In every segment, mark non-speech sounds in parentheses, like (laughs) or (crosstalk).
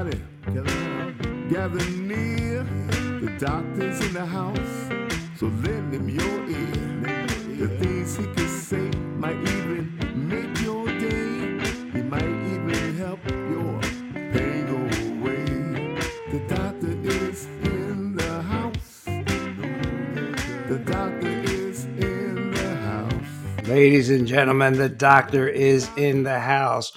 everybody, gather near. The doctor's in the house, so lend him your ear. The things he say might even make your day. He might even help your pain go away. The doctor is in the house. The doctor is in the house. Ladies and gentlemen, the doctor is in the house.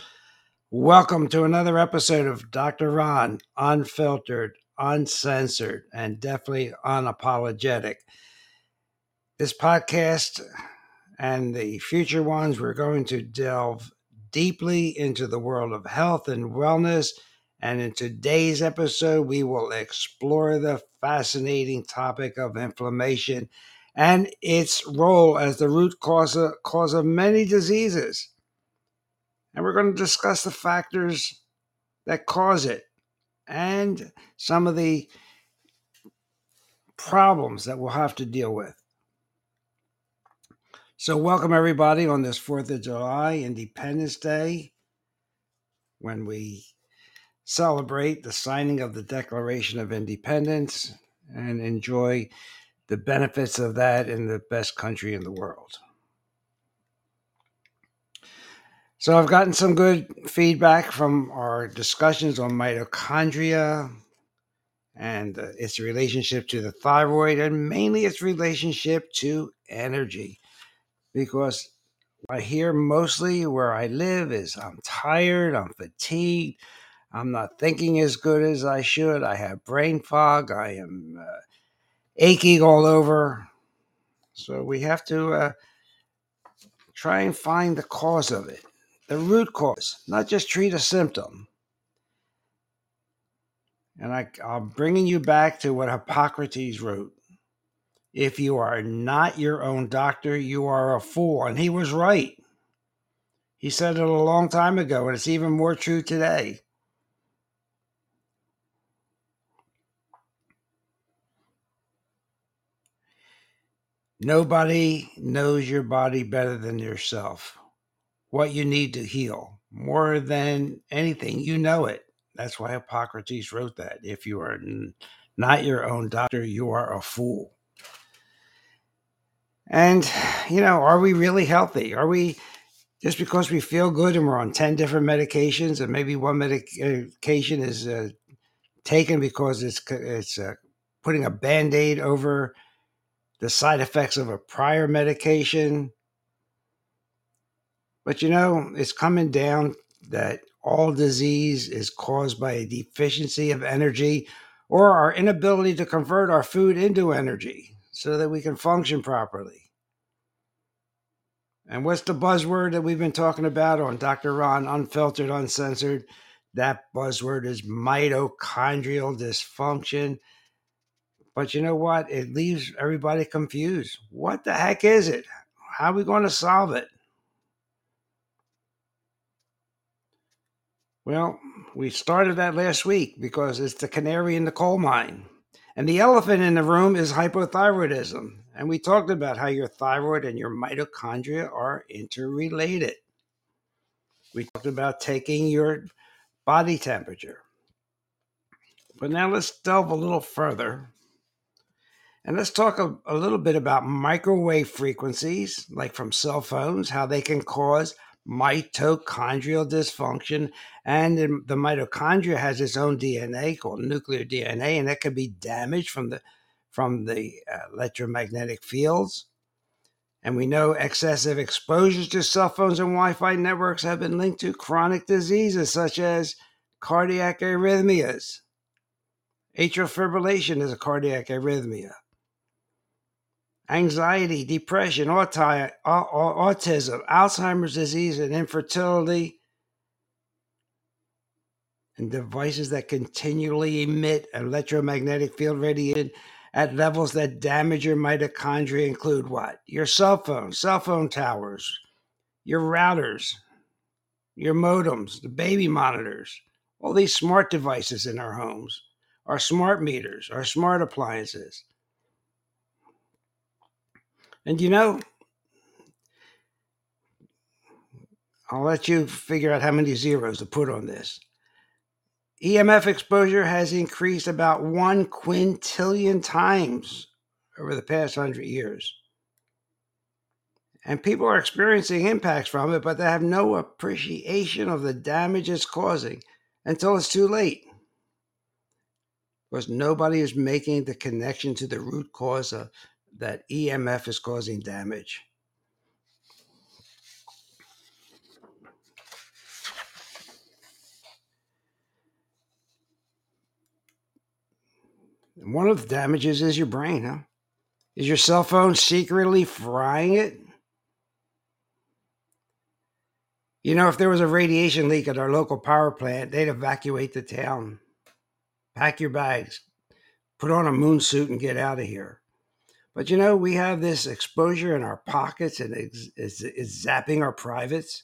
Welcome to another episode of Dr. Ron, unfiltered, uncensored, and definitely unapologetic. This podcast and the future ones, we're going to delve deeply into the world of health and wellness. And in today's episode, we will explore the fascinating topic of inflammation and its role as the root cause of, cause of many diseases. And we're going to discuss the factors that cause it and some of the problems that we'll have to deal with. So, welcome everybody on this 4th of July, Independence Day, when we celebrate the signing of the Declaration of Independence and enjoy the benefits of that in the best country in the world. So, I've gotten some good feedback from our discussions on mitochondria and its relationship to the thyroid, and mainly its relationship to energy. Because I hear mostly where I live is I'm tired, I'm fatigued, I'm not thinking as good as I should, I have brain fog, I am uh, aching all over. So we have to uh, try and find the cause of it, the root cause, not just treat a symptom. And I, I'm bringing you back to what Hippocrates wrote. If you are not your own doctor, you are a fool. And he was right. He said it a long time ago, and it's even more true today. Nobody knows your body better than yourself. What you need to heal more than anything, you know it. That's why Hippocrates wrote that. If you are not your own doctor, you are a fool. And, you know, are we really healthy? Are we just because we feel good and we're on 10 different medications and maybe one medication is uh, taken because it's, it's uh, putting a band aid over the side effects of a prior medication? But, you know, it's coming down that all disease is caused by a deficiency of energy or our inability to convert our food into energy so that we can function properly. And what's the buzzword that we've been talking about on Dr. Ron, Unfiltered, Uncensored? That buzzword is mitochondrial dysfunction. But you know what? It leaves everybody confused. What the heck is it? How are we going to solve it? Well, we started that last week because it's the canary in the coal mine. And the elephant in the room is hypothyroidism. And we talked about how your thyroid and your mitochondria are interrelated. We talked about taking your body temperature. But now let's delve a little further. And let's talk a, a little bit about microwave frequencies, like from cell phones, how they can cause mitochondrial dysfunction. And the mitochondria has its own DNA called nuclear DNA, and that can be damaged from the from the uh, electromagnetic fields. And we know excessive exposures to cell phones and Wi Fi networks have been linked to chronic diseases such as cardiac arrhythmias. Atrial fibrillation is a cardiac arrhythmia anxiety, depression, auti- autism, Alzheimer's disease, and infertility, and devices that continually emit electromagnetic field radiation at levels that damage your mitochondria include what? Your cell phone, cell phone towers, your routers, your modems, the baby monitors, all these smart devices in our homes, our smart meters, our smart appliances. And you know, I'll let you figure out how many zeros to put on this. EMF exposure has increased about one quintillion times over the past hundred years. And people are experiencing impacts from it, but they have no appreciation of the damage it's causing until it's too late. Because nobody is making the connection to the root cause of that EMF is causing damage. One of the damages is your brain, huh? Is your cell phone secretly frying it? You know, if there was a radiation leak at our local power plant, they'd evacuate the town. Pack your bags, put on a moon suit, and get out of here. But you know, we have this exposure in our pockets and it's, it's, it's zapping our privates.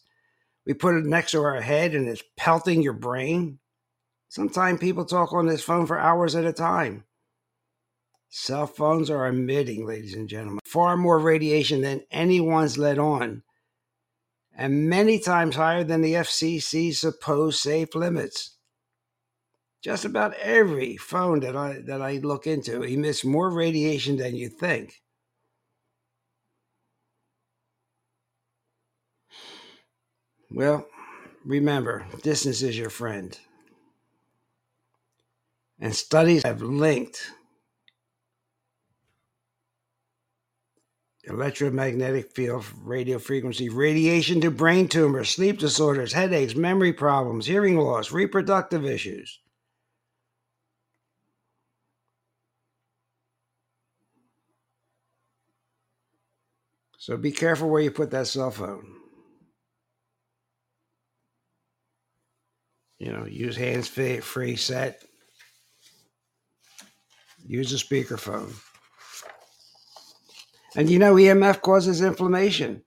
We put it next to our head and it's pelting your brain. Sometimes people talk on this phone for hours at a time. Cell phones are emitting, ladies and gentlemen, far more radiation than anyone's let on, and many times higher than the FCC's supposed safe limits. Just about every phone that I that I look into emits more radiation than you think. Well, remember, distance is your friend. And studies have linked electromagnetic field, radio frequency, radiation to brain tumors, sleep disorders, headaches, memory problems, hearing loss, reproductive issues. So be careful where you put that cell phone. You know, use hands free set. Use a speakerphone. And you know, EMF causes inflammation.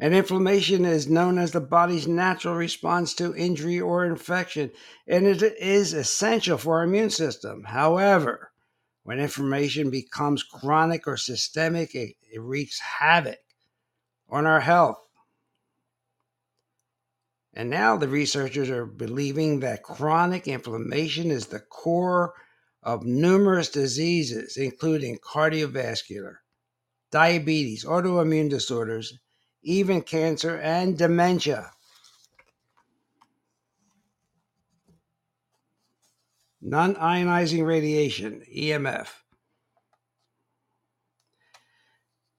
And inflammation is known as the body's natural response to injury or infection, and it is essential for our immune system. However, when inflammation becomes chronic or systemic, it, it wreaks havoc on our health. And now the researchers are believing that chronic inflammation is the core of numerous diseases, including cardiovascular, diabetes, autoimmune disorders, even cancer, and dementia. Non ionizing radiation, EMF.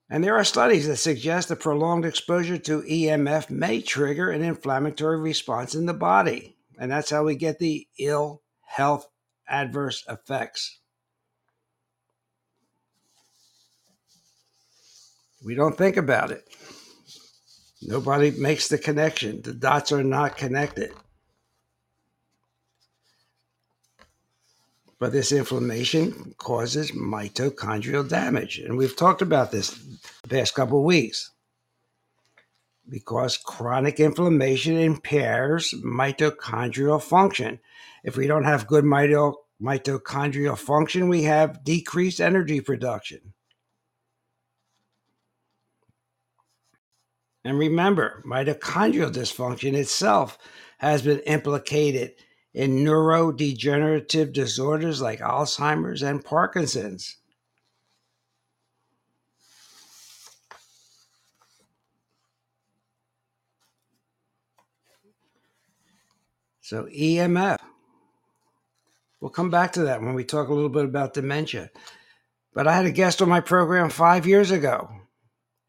And there are studies that suggest that prolonged exposure to EMF may trigger an inflammatory response in the body. And that's how we get the ill health adverse effects. We don't think about it. Nobody makes the connection. The dots are not connected. But this inflammation causes mitochondrial damage. And we've talked about this the past couple of weeks. Because chronic inflammation impairs mitochondrial function. If we don't have good mito- mitochondrial function, we have decreased energy production. And remember, mitochondrial dysfunction itself has been implicated in neurodegenerative disorders like Alzheimer's and Parkinson's. So, EMF. We'll come back to that when we talk a little bit about dementia. But I had a guest on my program five years ago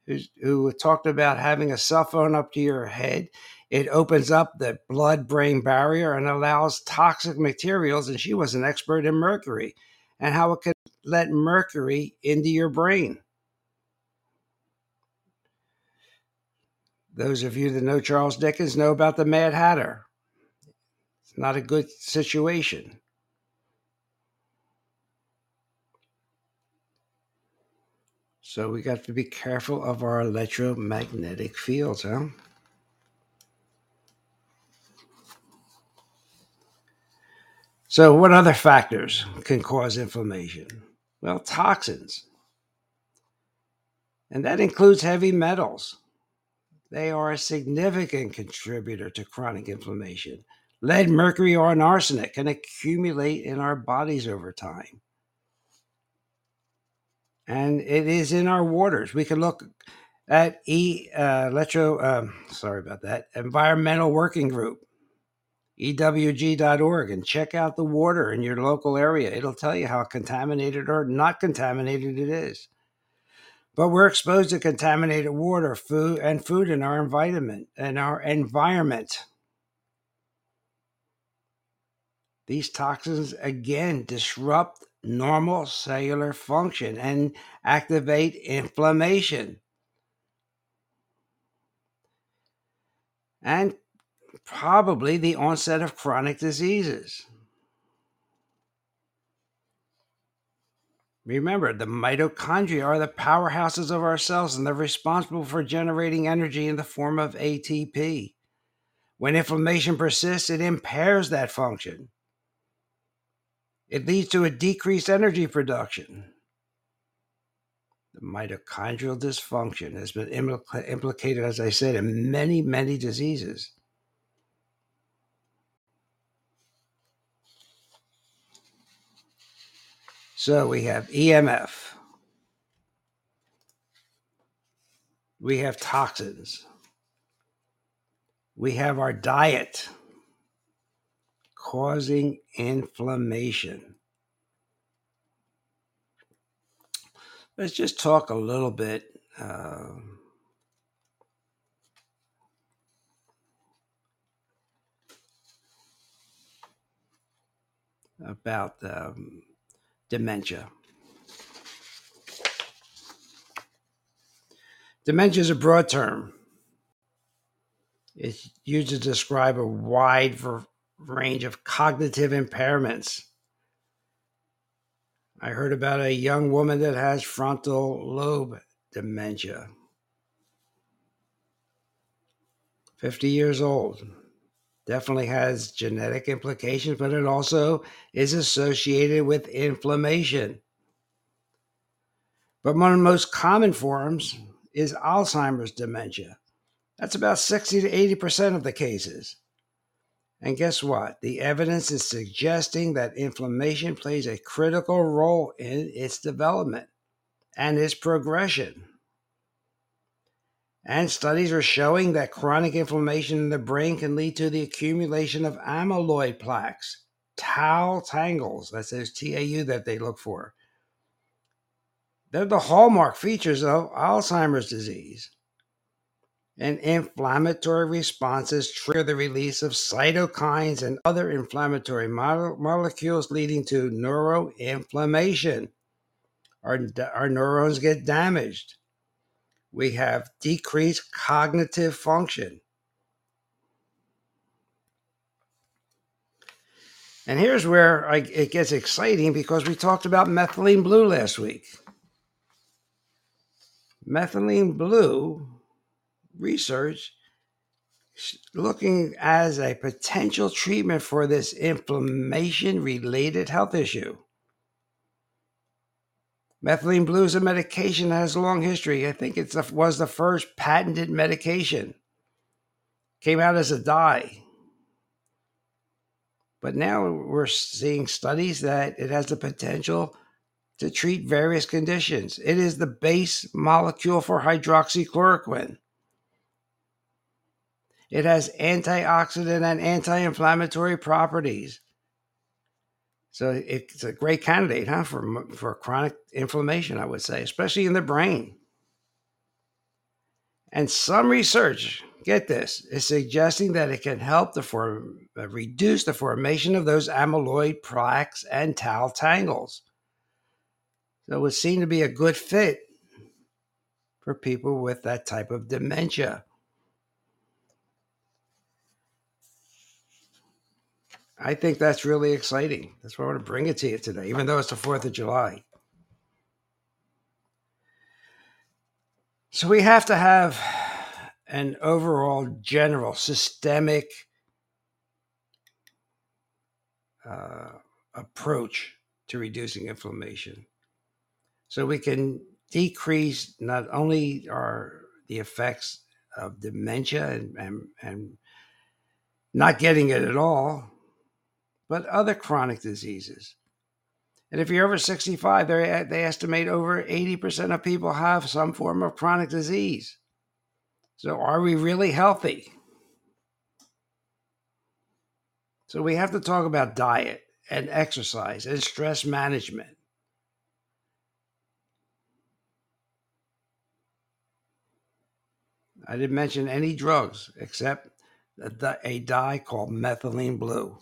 who, who talked about having a cell phone up to your head. It opens up the blood brain barrier and allows toxic materials. And she was an expert in mercury and how it could let mercury into your brain. Those of you that know Charles Dickens know about the Mad Hatter It's not a good situation. So we got to be careful of our electromagnetic fields, huh? So, what other factors can cause inflammation? Well, toxins. And that includes heavy metals They are a significant contributor to chronic inflammation. Lead, mercury, or arsenic can accumulate in our bodies over time. And it is in our waters. We can look at E uh, Electro, um, sorry about that, Environmental Working Group, EWG.org, and check out the water in your local area. It'll tell you how contaminated or not contaminated it is. But we're exposed to contaminated water, food, and food in our environment and our environment. These toxins again disrupt normal cellular function and activate inflammation. And probably the onset of chronic diseases. Remember, the mitochondria are the powerhouses of our cells and they're responsible for generating energy in the form of ATP. When inflammation persists, it impairs that function. It leads to a decreased energy production. The mitochondrial dysfunction has been implicated, as I said, in many, many diseases. So we have EMF. We have toxins. We have our diet causing inflammation. Let's just talk a little bit. Uh, about um, dementia. Dementia is a broad term. It's used to describe a wide range of cognitive impairments. I heard about a young woman that has frontal lobe dementia. 50 years old. Definitely has genetic implications, but it also is associated with inflammation. But one of the most common forms is Alzheimer's dementia. That's about 60 to 80% of the cases. And guess what? The evidence is suggesting that inflammation plays a critical role in its development and its progression. And studies are showing that chronic inflammation in the brain can lead to the accumulation of amyloid plaques, tau tangles, that's those TAU that they look for. They're the hallmark features of Alzheimer's disease and inflammatory responses trigger the release of cytokines and other inflammatory mo- molecules leading to neuroinflammation. Our, our neurons get damaged. We have decreased cognitive function. And here's where I, it gets exciting because we talked about methylene blue last week. Methylene blue research looking as a potential treatment for this inflammation related health issue. Methylene blue is a medication that has a long history. I think it was the first patented medication. Came out as a dye. But now we're seeing studies that it has the potential to treat various conditions. It is the base molecule for hydroxychloroquine. It has antioxidant and anti inflammatory properties. So it's a great candidate, huh, for, for chronic inflammation, I would say, especially in the brain. And some research, get this, is suggesting that it can help to form, uh, reduce the formation of those amyloid plaques and tau tangles. So it would seem to be a good fit for people with that type of dementia. I think that's really exciting. That's why I want to bring it to you today, even though it's the 4th of July. So we have to have an overall general systemic uh, approach to reducing inflammation. So we can decrease not only our the effects of dementia and, and, and not getting it at all, but other chronic diseases. And if you're over 65, they estimate over 80% of people have some form of chronic disease. So, are we really healthy? So, we have to talk about diet and exercise and stress management. I didn't mention any drugs except a dye called methylene blue.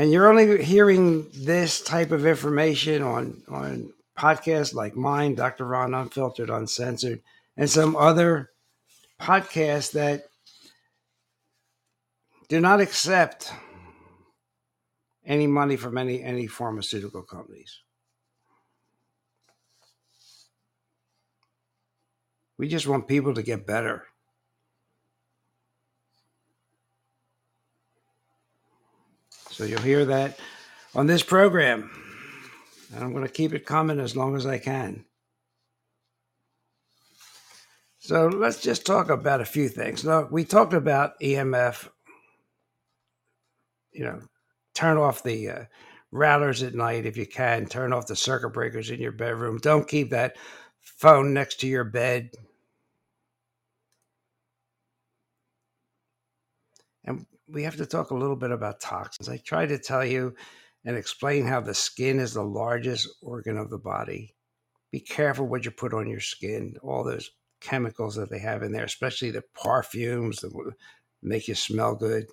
And you're only hearing this type of information on, on podcasts like mine, Dr. Ron Unfiltered, Uncensored, and some other podcasts that do not accept any money from any, any pharmaceutical companies. We just want people to get better. So you'll hear that on this program. And I'm going to keep it coming as long as I can. So let's just talk about a few things. Look, we talked about EMF, you know, turn off the uh, routers at night if you can, turn off the circuit breakers in your bedroom. Don't keep that phone next to your bed. And we have to talk a little bit about toxins. I tried to tell you and explain how the skin is the largest organ of the body. Be careful what you put on your skin, all those chemicals that they have in there, especially the perfumes that make you smell good.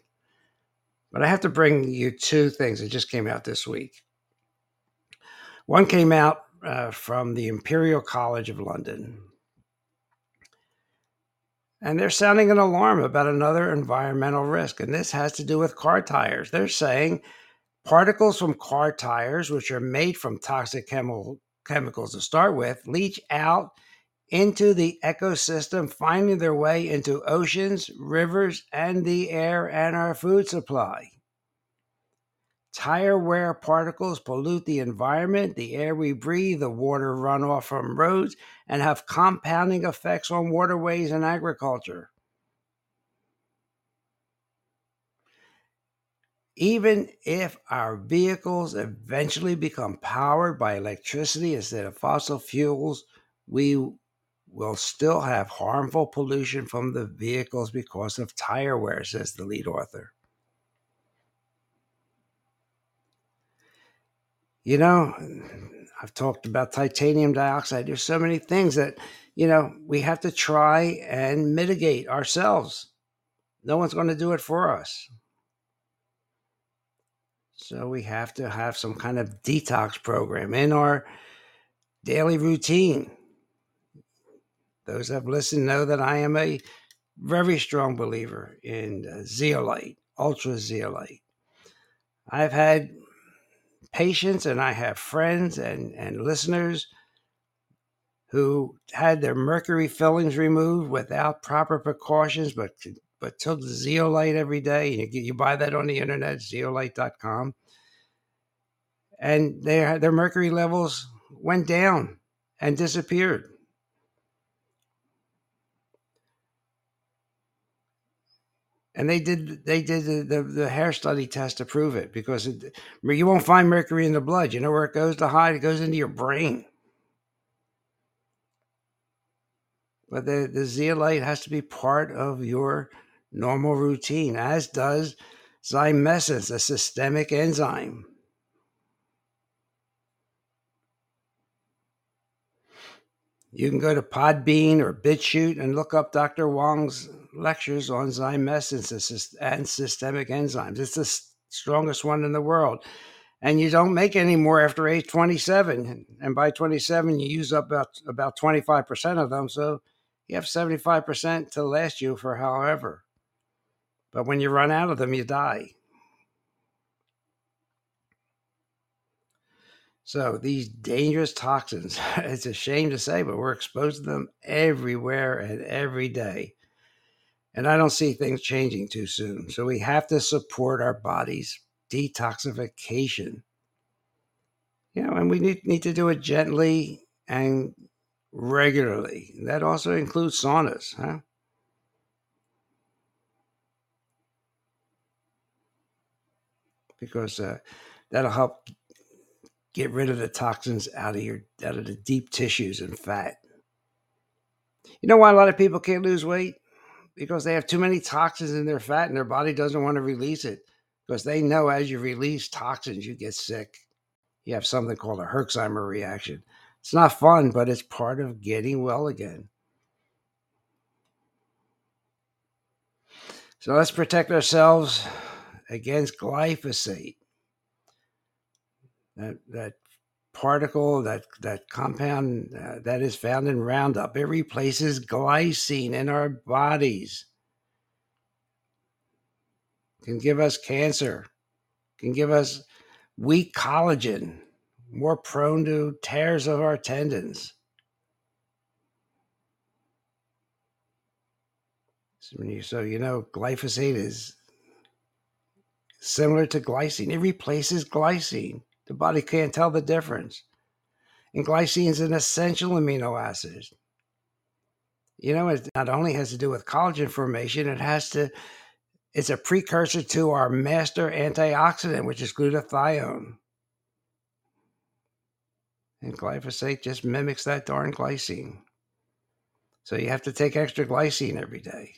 But I have to bring you two things that just came out this week. One came out uh, from the Imperial College of London and they're sounding an alarm about another environmental risk. And this has to do with car tires. They're saying particles from car tires, which are made from toxic chemical, chemicals to start with, leach out into the ecosystem, finding their way into oceans, rivers, and the air and our food supply. Tire wear particles pollute the environment, the air we breathe, the water runoff from roads, and have compounding effects on waterways and agriculture. Even if our vehicles eventually become powered by electricity instead of fossil fuels, we will still have harmful pollution from the vehicles because of tire wear, says the lead author. You know, I've talked about titanium dioxide. There's so many things that, you know, we have to try and mitigate ourselves. No one's going to do it for us. So we have to have some kind of detox program in our daily routine. Those that have listened know that I am a very strong believer in uh, zeolite, ultra zeolite. I've had patients and I have friends and, and listeners who had their mercury fillings removed without proper precautions, but but took zeolite every day. You, you buy that on the internet, zeolite.com. And their their mercury levels went down and disappeared. And they did they did the, the, the, hair study test to prove it because it, you won't find mercury in the blood. You know where it goes to hide? It goes into your brain. But the, the zeolite has to be part of your normal routine, as does Zymessence, a systemic enzyme. You can go to Podbean or BitChute and look up Dr. Wong's lectures on Zymessence and systemic enzymes. It's the strongest one in the world. And you don't make any more after age 27. And by 27, you use up about, about 25% of them. So you have 75% to last you for however. But when you run out of them, you die. So these dangerous toxins, (laughs) it's a shame to say, but we're exposed to them everywhere and every day. And I don't see things changing too soon. So we have to support our body's detoxification. You know, and we need, need to do it gently and regularly. That also includes saunas, huh? Because uh, that'll help get rid of the toxins out of your out of the deep tissues and fat. You know why a lot of people can't lose weight? Because they have too many toxins in their fat and their body doesn't want to release it. Because they know as you release toxins, you get sick. You have something called a Herxheimer reaction. It's not fun, but it's part of getting well again. So let's protect ourselves against glyphosate. That, that particle, that, that compound uh, that is found in Roundup, it replaces glycine in our bodies. Can give us cancer, can give us weak collagen, more prone to tears of our tendons. So, you, so you know, glyphosate is similar to glycine. It replaces glycine. The body can't tell the difference. And glycine is an essential amino acid. You know, it not only has to do with collagen formation, it has to, it's a precursor to our master antioxidant, which is glutathione. And glyphosate just mimics that darn glycine. So you have to take extra glycine every day.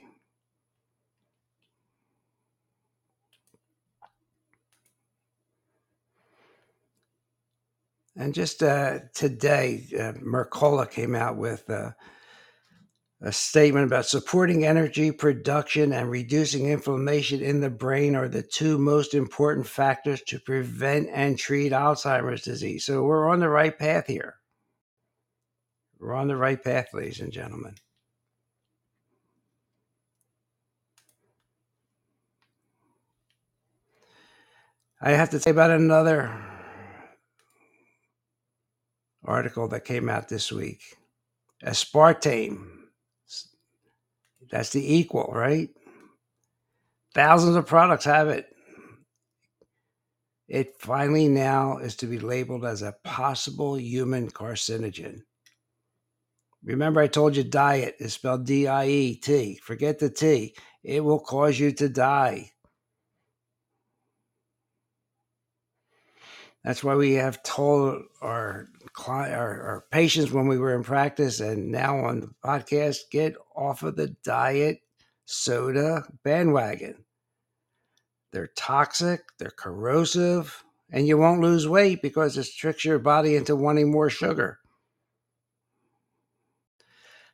And just uh, today, uh, Mercola came out with uh, a statement about supporting energy production and reducing inflammation in the brain are the two most important factors to prevent and treat Alzheimer's disease. So we're on the right path here. We're on the right path, ladies and gentlemen. I have to say about another article that came out this week. Aspartame. That's the equal, right? Thousands of products have it. It finally now is to be labeled as a possible human carcinogen. Remember, I told you diet is spelled D I E T. Forget the T. It will cause you to die. That's why we have told our client, our, our patients when we were in practice and now on the podcast, get off of the diet soda bandwagon. They're toxic, they're corrosive, and you won't lose weight because it tricks your body into wanting more sugar.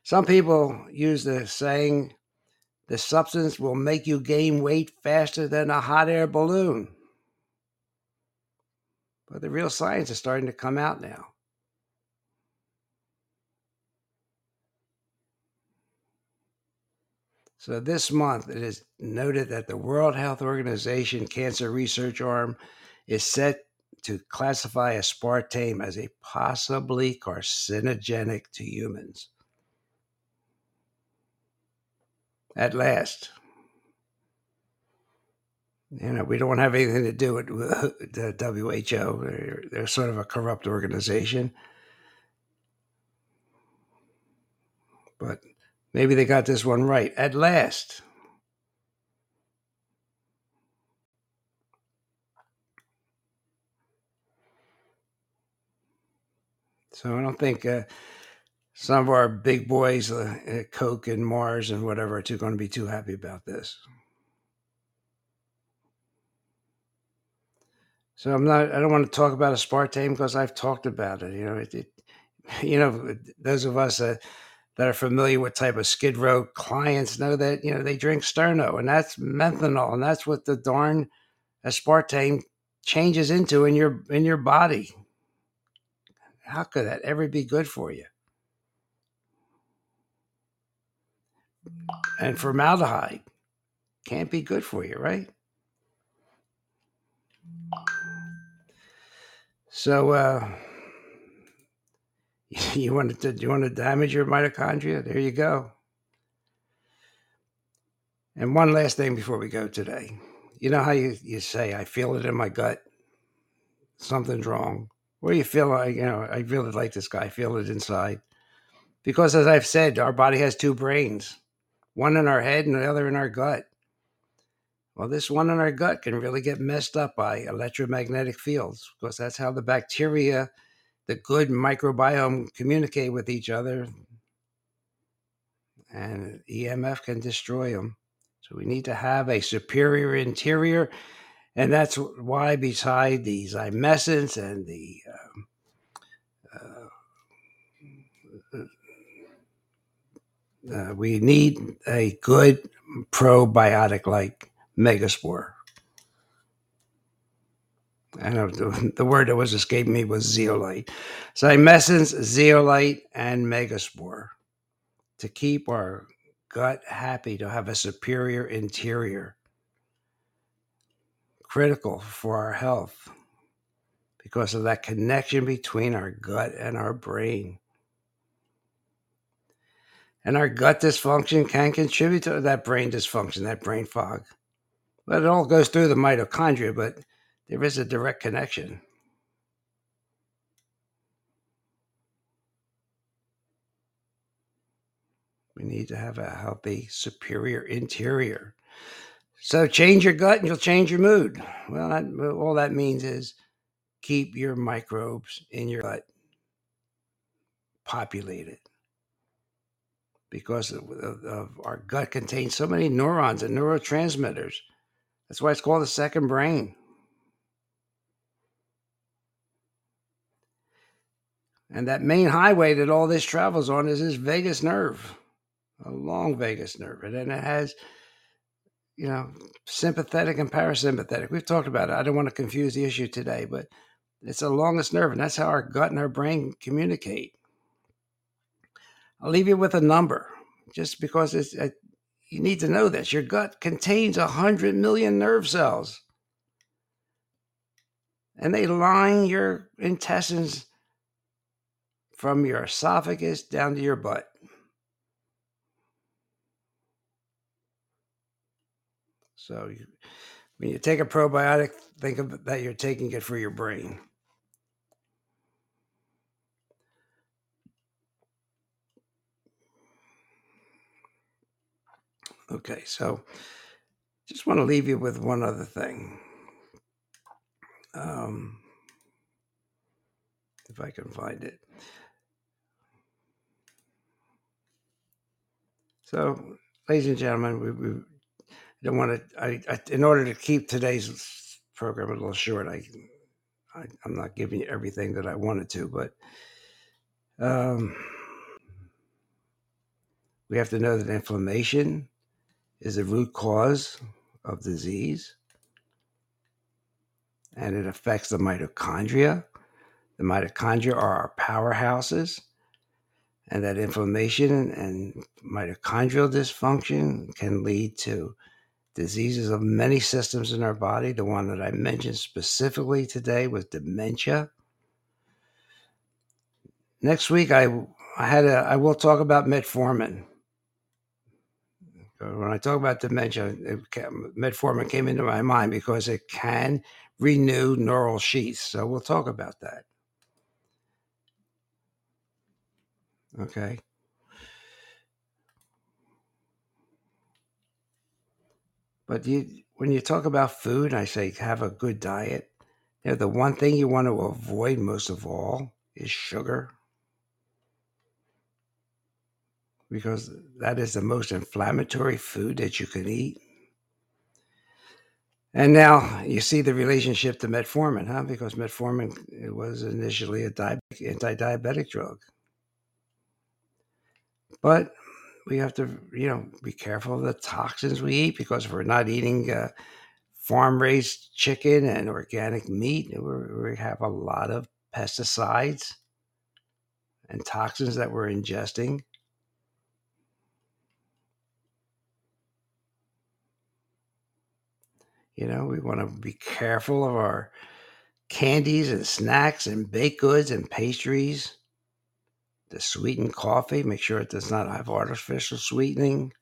Some people use the saying, the substance will make you gain weight faster than a hot air balloon. But the real science is starting to come out now. So this month, it is noted that the World Health Organization Cancer Research Arm is set to classify aspartame as a possibly carcinogenic to humans. At last, you know, we don't have anything to do with (laughs) the WHO. They're, they're sort of a corrupt organization. But maybe they got this one right at last. So I don't think uh, some of our big boys, uh, Coke and Mars and whatever, are too going to be too happy about this. So I'm not. I don't want to talk about aspartame because I've talked about it. You know, it, it (laughs) you know, those of us uh, that are familiar with type of Skid Row clients know that you know they drink Sterno, and that's methanol, and that's what the darn aspartame changes into in your in your body. How could that ever be good for you? And formaldehyde can't be good for you, right? So, uh, (laughs) you want to Do you want to damage your mitochondria? There you go. And one last thing before we go today. You know how you, you say, I feel it in my gut, something's wrong. Or you feel like, you know, I really like this guy, I feel it inside. Because as I've said, our body has two brains one in our head and the other in our gut. Well, this one in our gut can really get messed up by electromagnetic fields because that's how the bacteria, the good microbiome, communicate with each other. And EMF can destroy them. So we need to have a superior interior. And that's why, beside the Zymessence and the uh, uh, uh, we need a good probiotic like Megaspore. I know the, word that was escaping me was zeolite. So, Zymessence, zeolite, and Megaspore to keep our gut happy, to have a superior interior. Critical for our health because of that connection between our gut and our brain. And our gut dysfunction can contribute to that brain dysfunction, that brain fog. But it all goes through the mitochondria, but there is a direct connection. We need to have a healthy, superior interior. So change your gut and you'll change your mood. Well, that, all that means is keep your microbes in your gut populated because of, of, of our gut contains so many neurons and neurotransmitters. That's why it's called the second brain. And that main highway that all this travels on is this vagus nerve, a long vagus nerve. And then it has, you know, sympathetic and parasympathetic. We've talked about it. I don't want to confuse the issue today, but it's the longest nerve, and that's how our gut and our brain communicate. I'll leave you with a number just because it's, uh, you need to know this. Your gut contains 100 million nerve cells, and they line your intestines from your esophagus down to your butt. So, you, when you take a probiotic, think of that you're taking it for your brain. Okay, so just want to leave you with one other thing. Um, if I can find it. So, ladies and gentlemen, we, we don't want to. I, I, in order to keep today's program a little short, I, I am not giving you everything that I wanted to, but um, we have to know that inflammation is the root cause of disease and it affects the mitochondria. The mitochondria are our powerhouses, and that inflammation and mitochondrial dysfunction can lead to diseases of many systems in our body. The one that I mentioned specifically today was dementia. Next week, I I had a I will talk about metformin when I talk about dementia, metformin came into my mind because it can renew neural sheaths. So we'll talk about that. Okay. But you, when you talk about food, I say have a good diet. You know, the one thing you want to avoid most of all is sugar. because that is the most inflammatory food that you can eat. And now you see the relationship to metformin, huh? Because metformin was initially a di- anti-diabetic drug, but we have to, you know, be careful of the toxins we eat because if we're not eating uh, farm-raised chicken and organic meat, we have a lot of pesticides and toxins that we're ingesting. You know, we want to be careful of our candies and snacks and baked goods and pastries. The sweetened coffee, make sure it does not have artificial sweetening.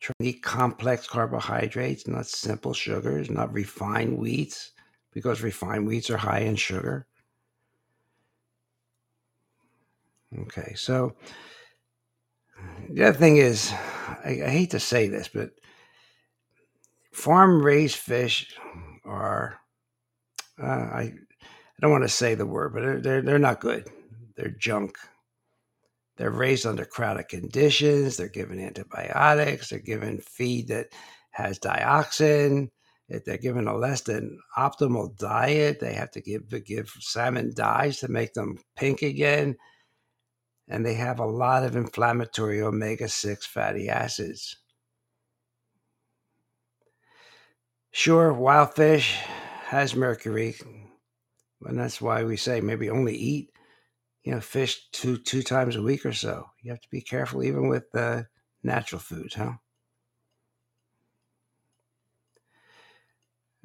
Try to eat complex carbohydrates, not simple sugars, not refined wheats, because refined wheats are high in sugar. Okay, so the other thing is, I, I hate to say this, but farm raised fish are, uh, I, I don't want to say the word, but they're, they're, they're not good. They're junk. They're raised under crowded conditions. They're given antibiotics. They're given feed that has dioxin. If they're given a less than optimal diet, they have to give give salmon dyes to make them pink again. And they have a lot of inflammatory omega 6 fatty acids. Sure, wild fish has mercury, and that's why we say maybe only eat, you know, fish two two times a week or so. You have to be careful even with uh, natural foods, huh?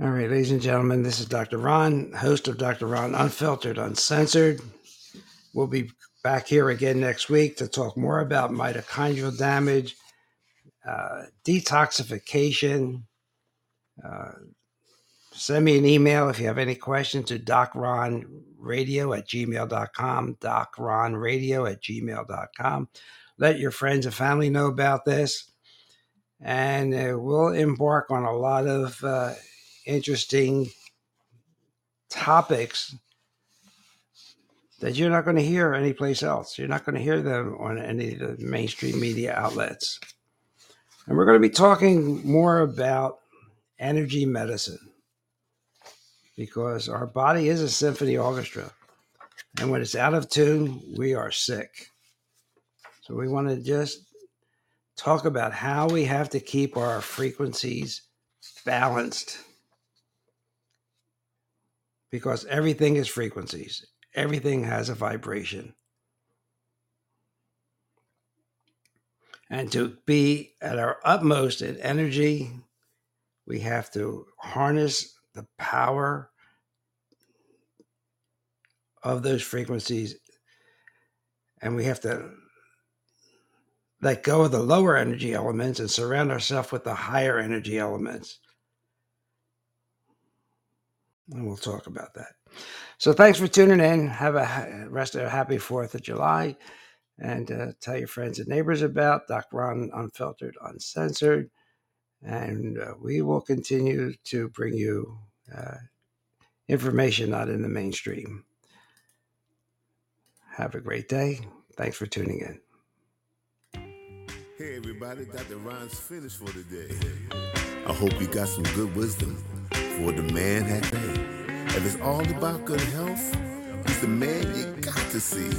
All right, ladies and gentlemen, this is Dr. Ron, host of Dr. Ron Unfiltered, Uncensored. We'll be back here again next week to talk more about mitochondrial damage, uh, detoxification. Uh, send me an email if you have any questions to docronradio at gmail.com, docronradio at gmail.com. Let your friends and family know about this. And uh, we'll embark on a lot of uh, interesting topics that you're not going to hear anyplace else. You're not going to hear them on any of the mainstream media outlets. And we're going to be talking more about energy medicine because our body is a symphony orchestra. And when it's out of tune, we are sick. So we want to just talk about how we have to keep our frequencies balanced because everything is frequencies, everything has a vibration. And to be at our utmost in energy, we have to harness the power of those frequencies and we have to let go of the lower energy elements and surround ourselves with the higher energy elements and we'll talk about that. So thanks for tuning in. Have a rest of a happy Fourth of July, and uh, tell your friends and neighbors about Dr. Ron Unfiltered, Uncensored, and uh, we will continue to bring you uh, information not in the mainstream. Have a great day. Thanks for tuning in. Hey everybody, Dr. Ron's finished for today. I hope you got some good wisdom for the man has made. If it's all about good health, he's the man you got to see.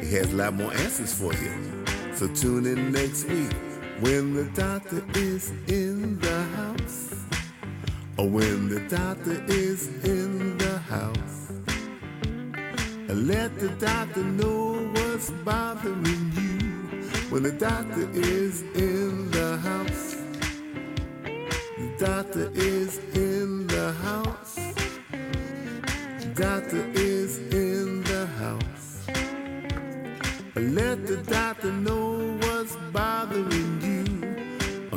He has a lot more answers for you. So tune in next week when the doctor is in the house. Or when the doctor is in the house. Let the doctor know what's bothering you when the doctor is in the house. The doctor is in the house. The doctor is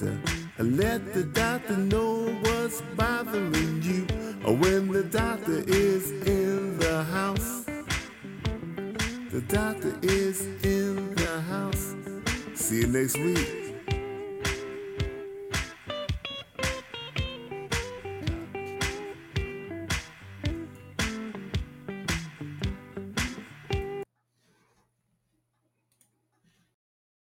Let the doctor know what's bothering you. Oh, when the doctor is in the house, the doctor is in the house. See you next week.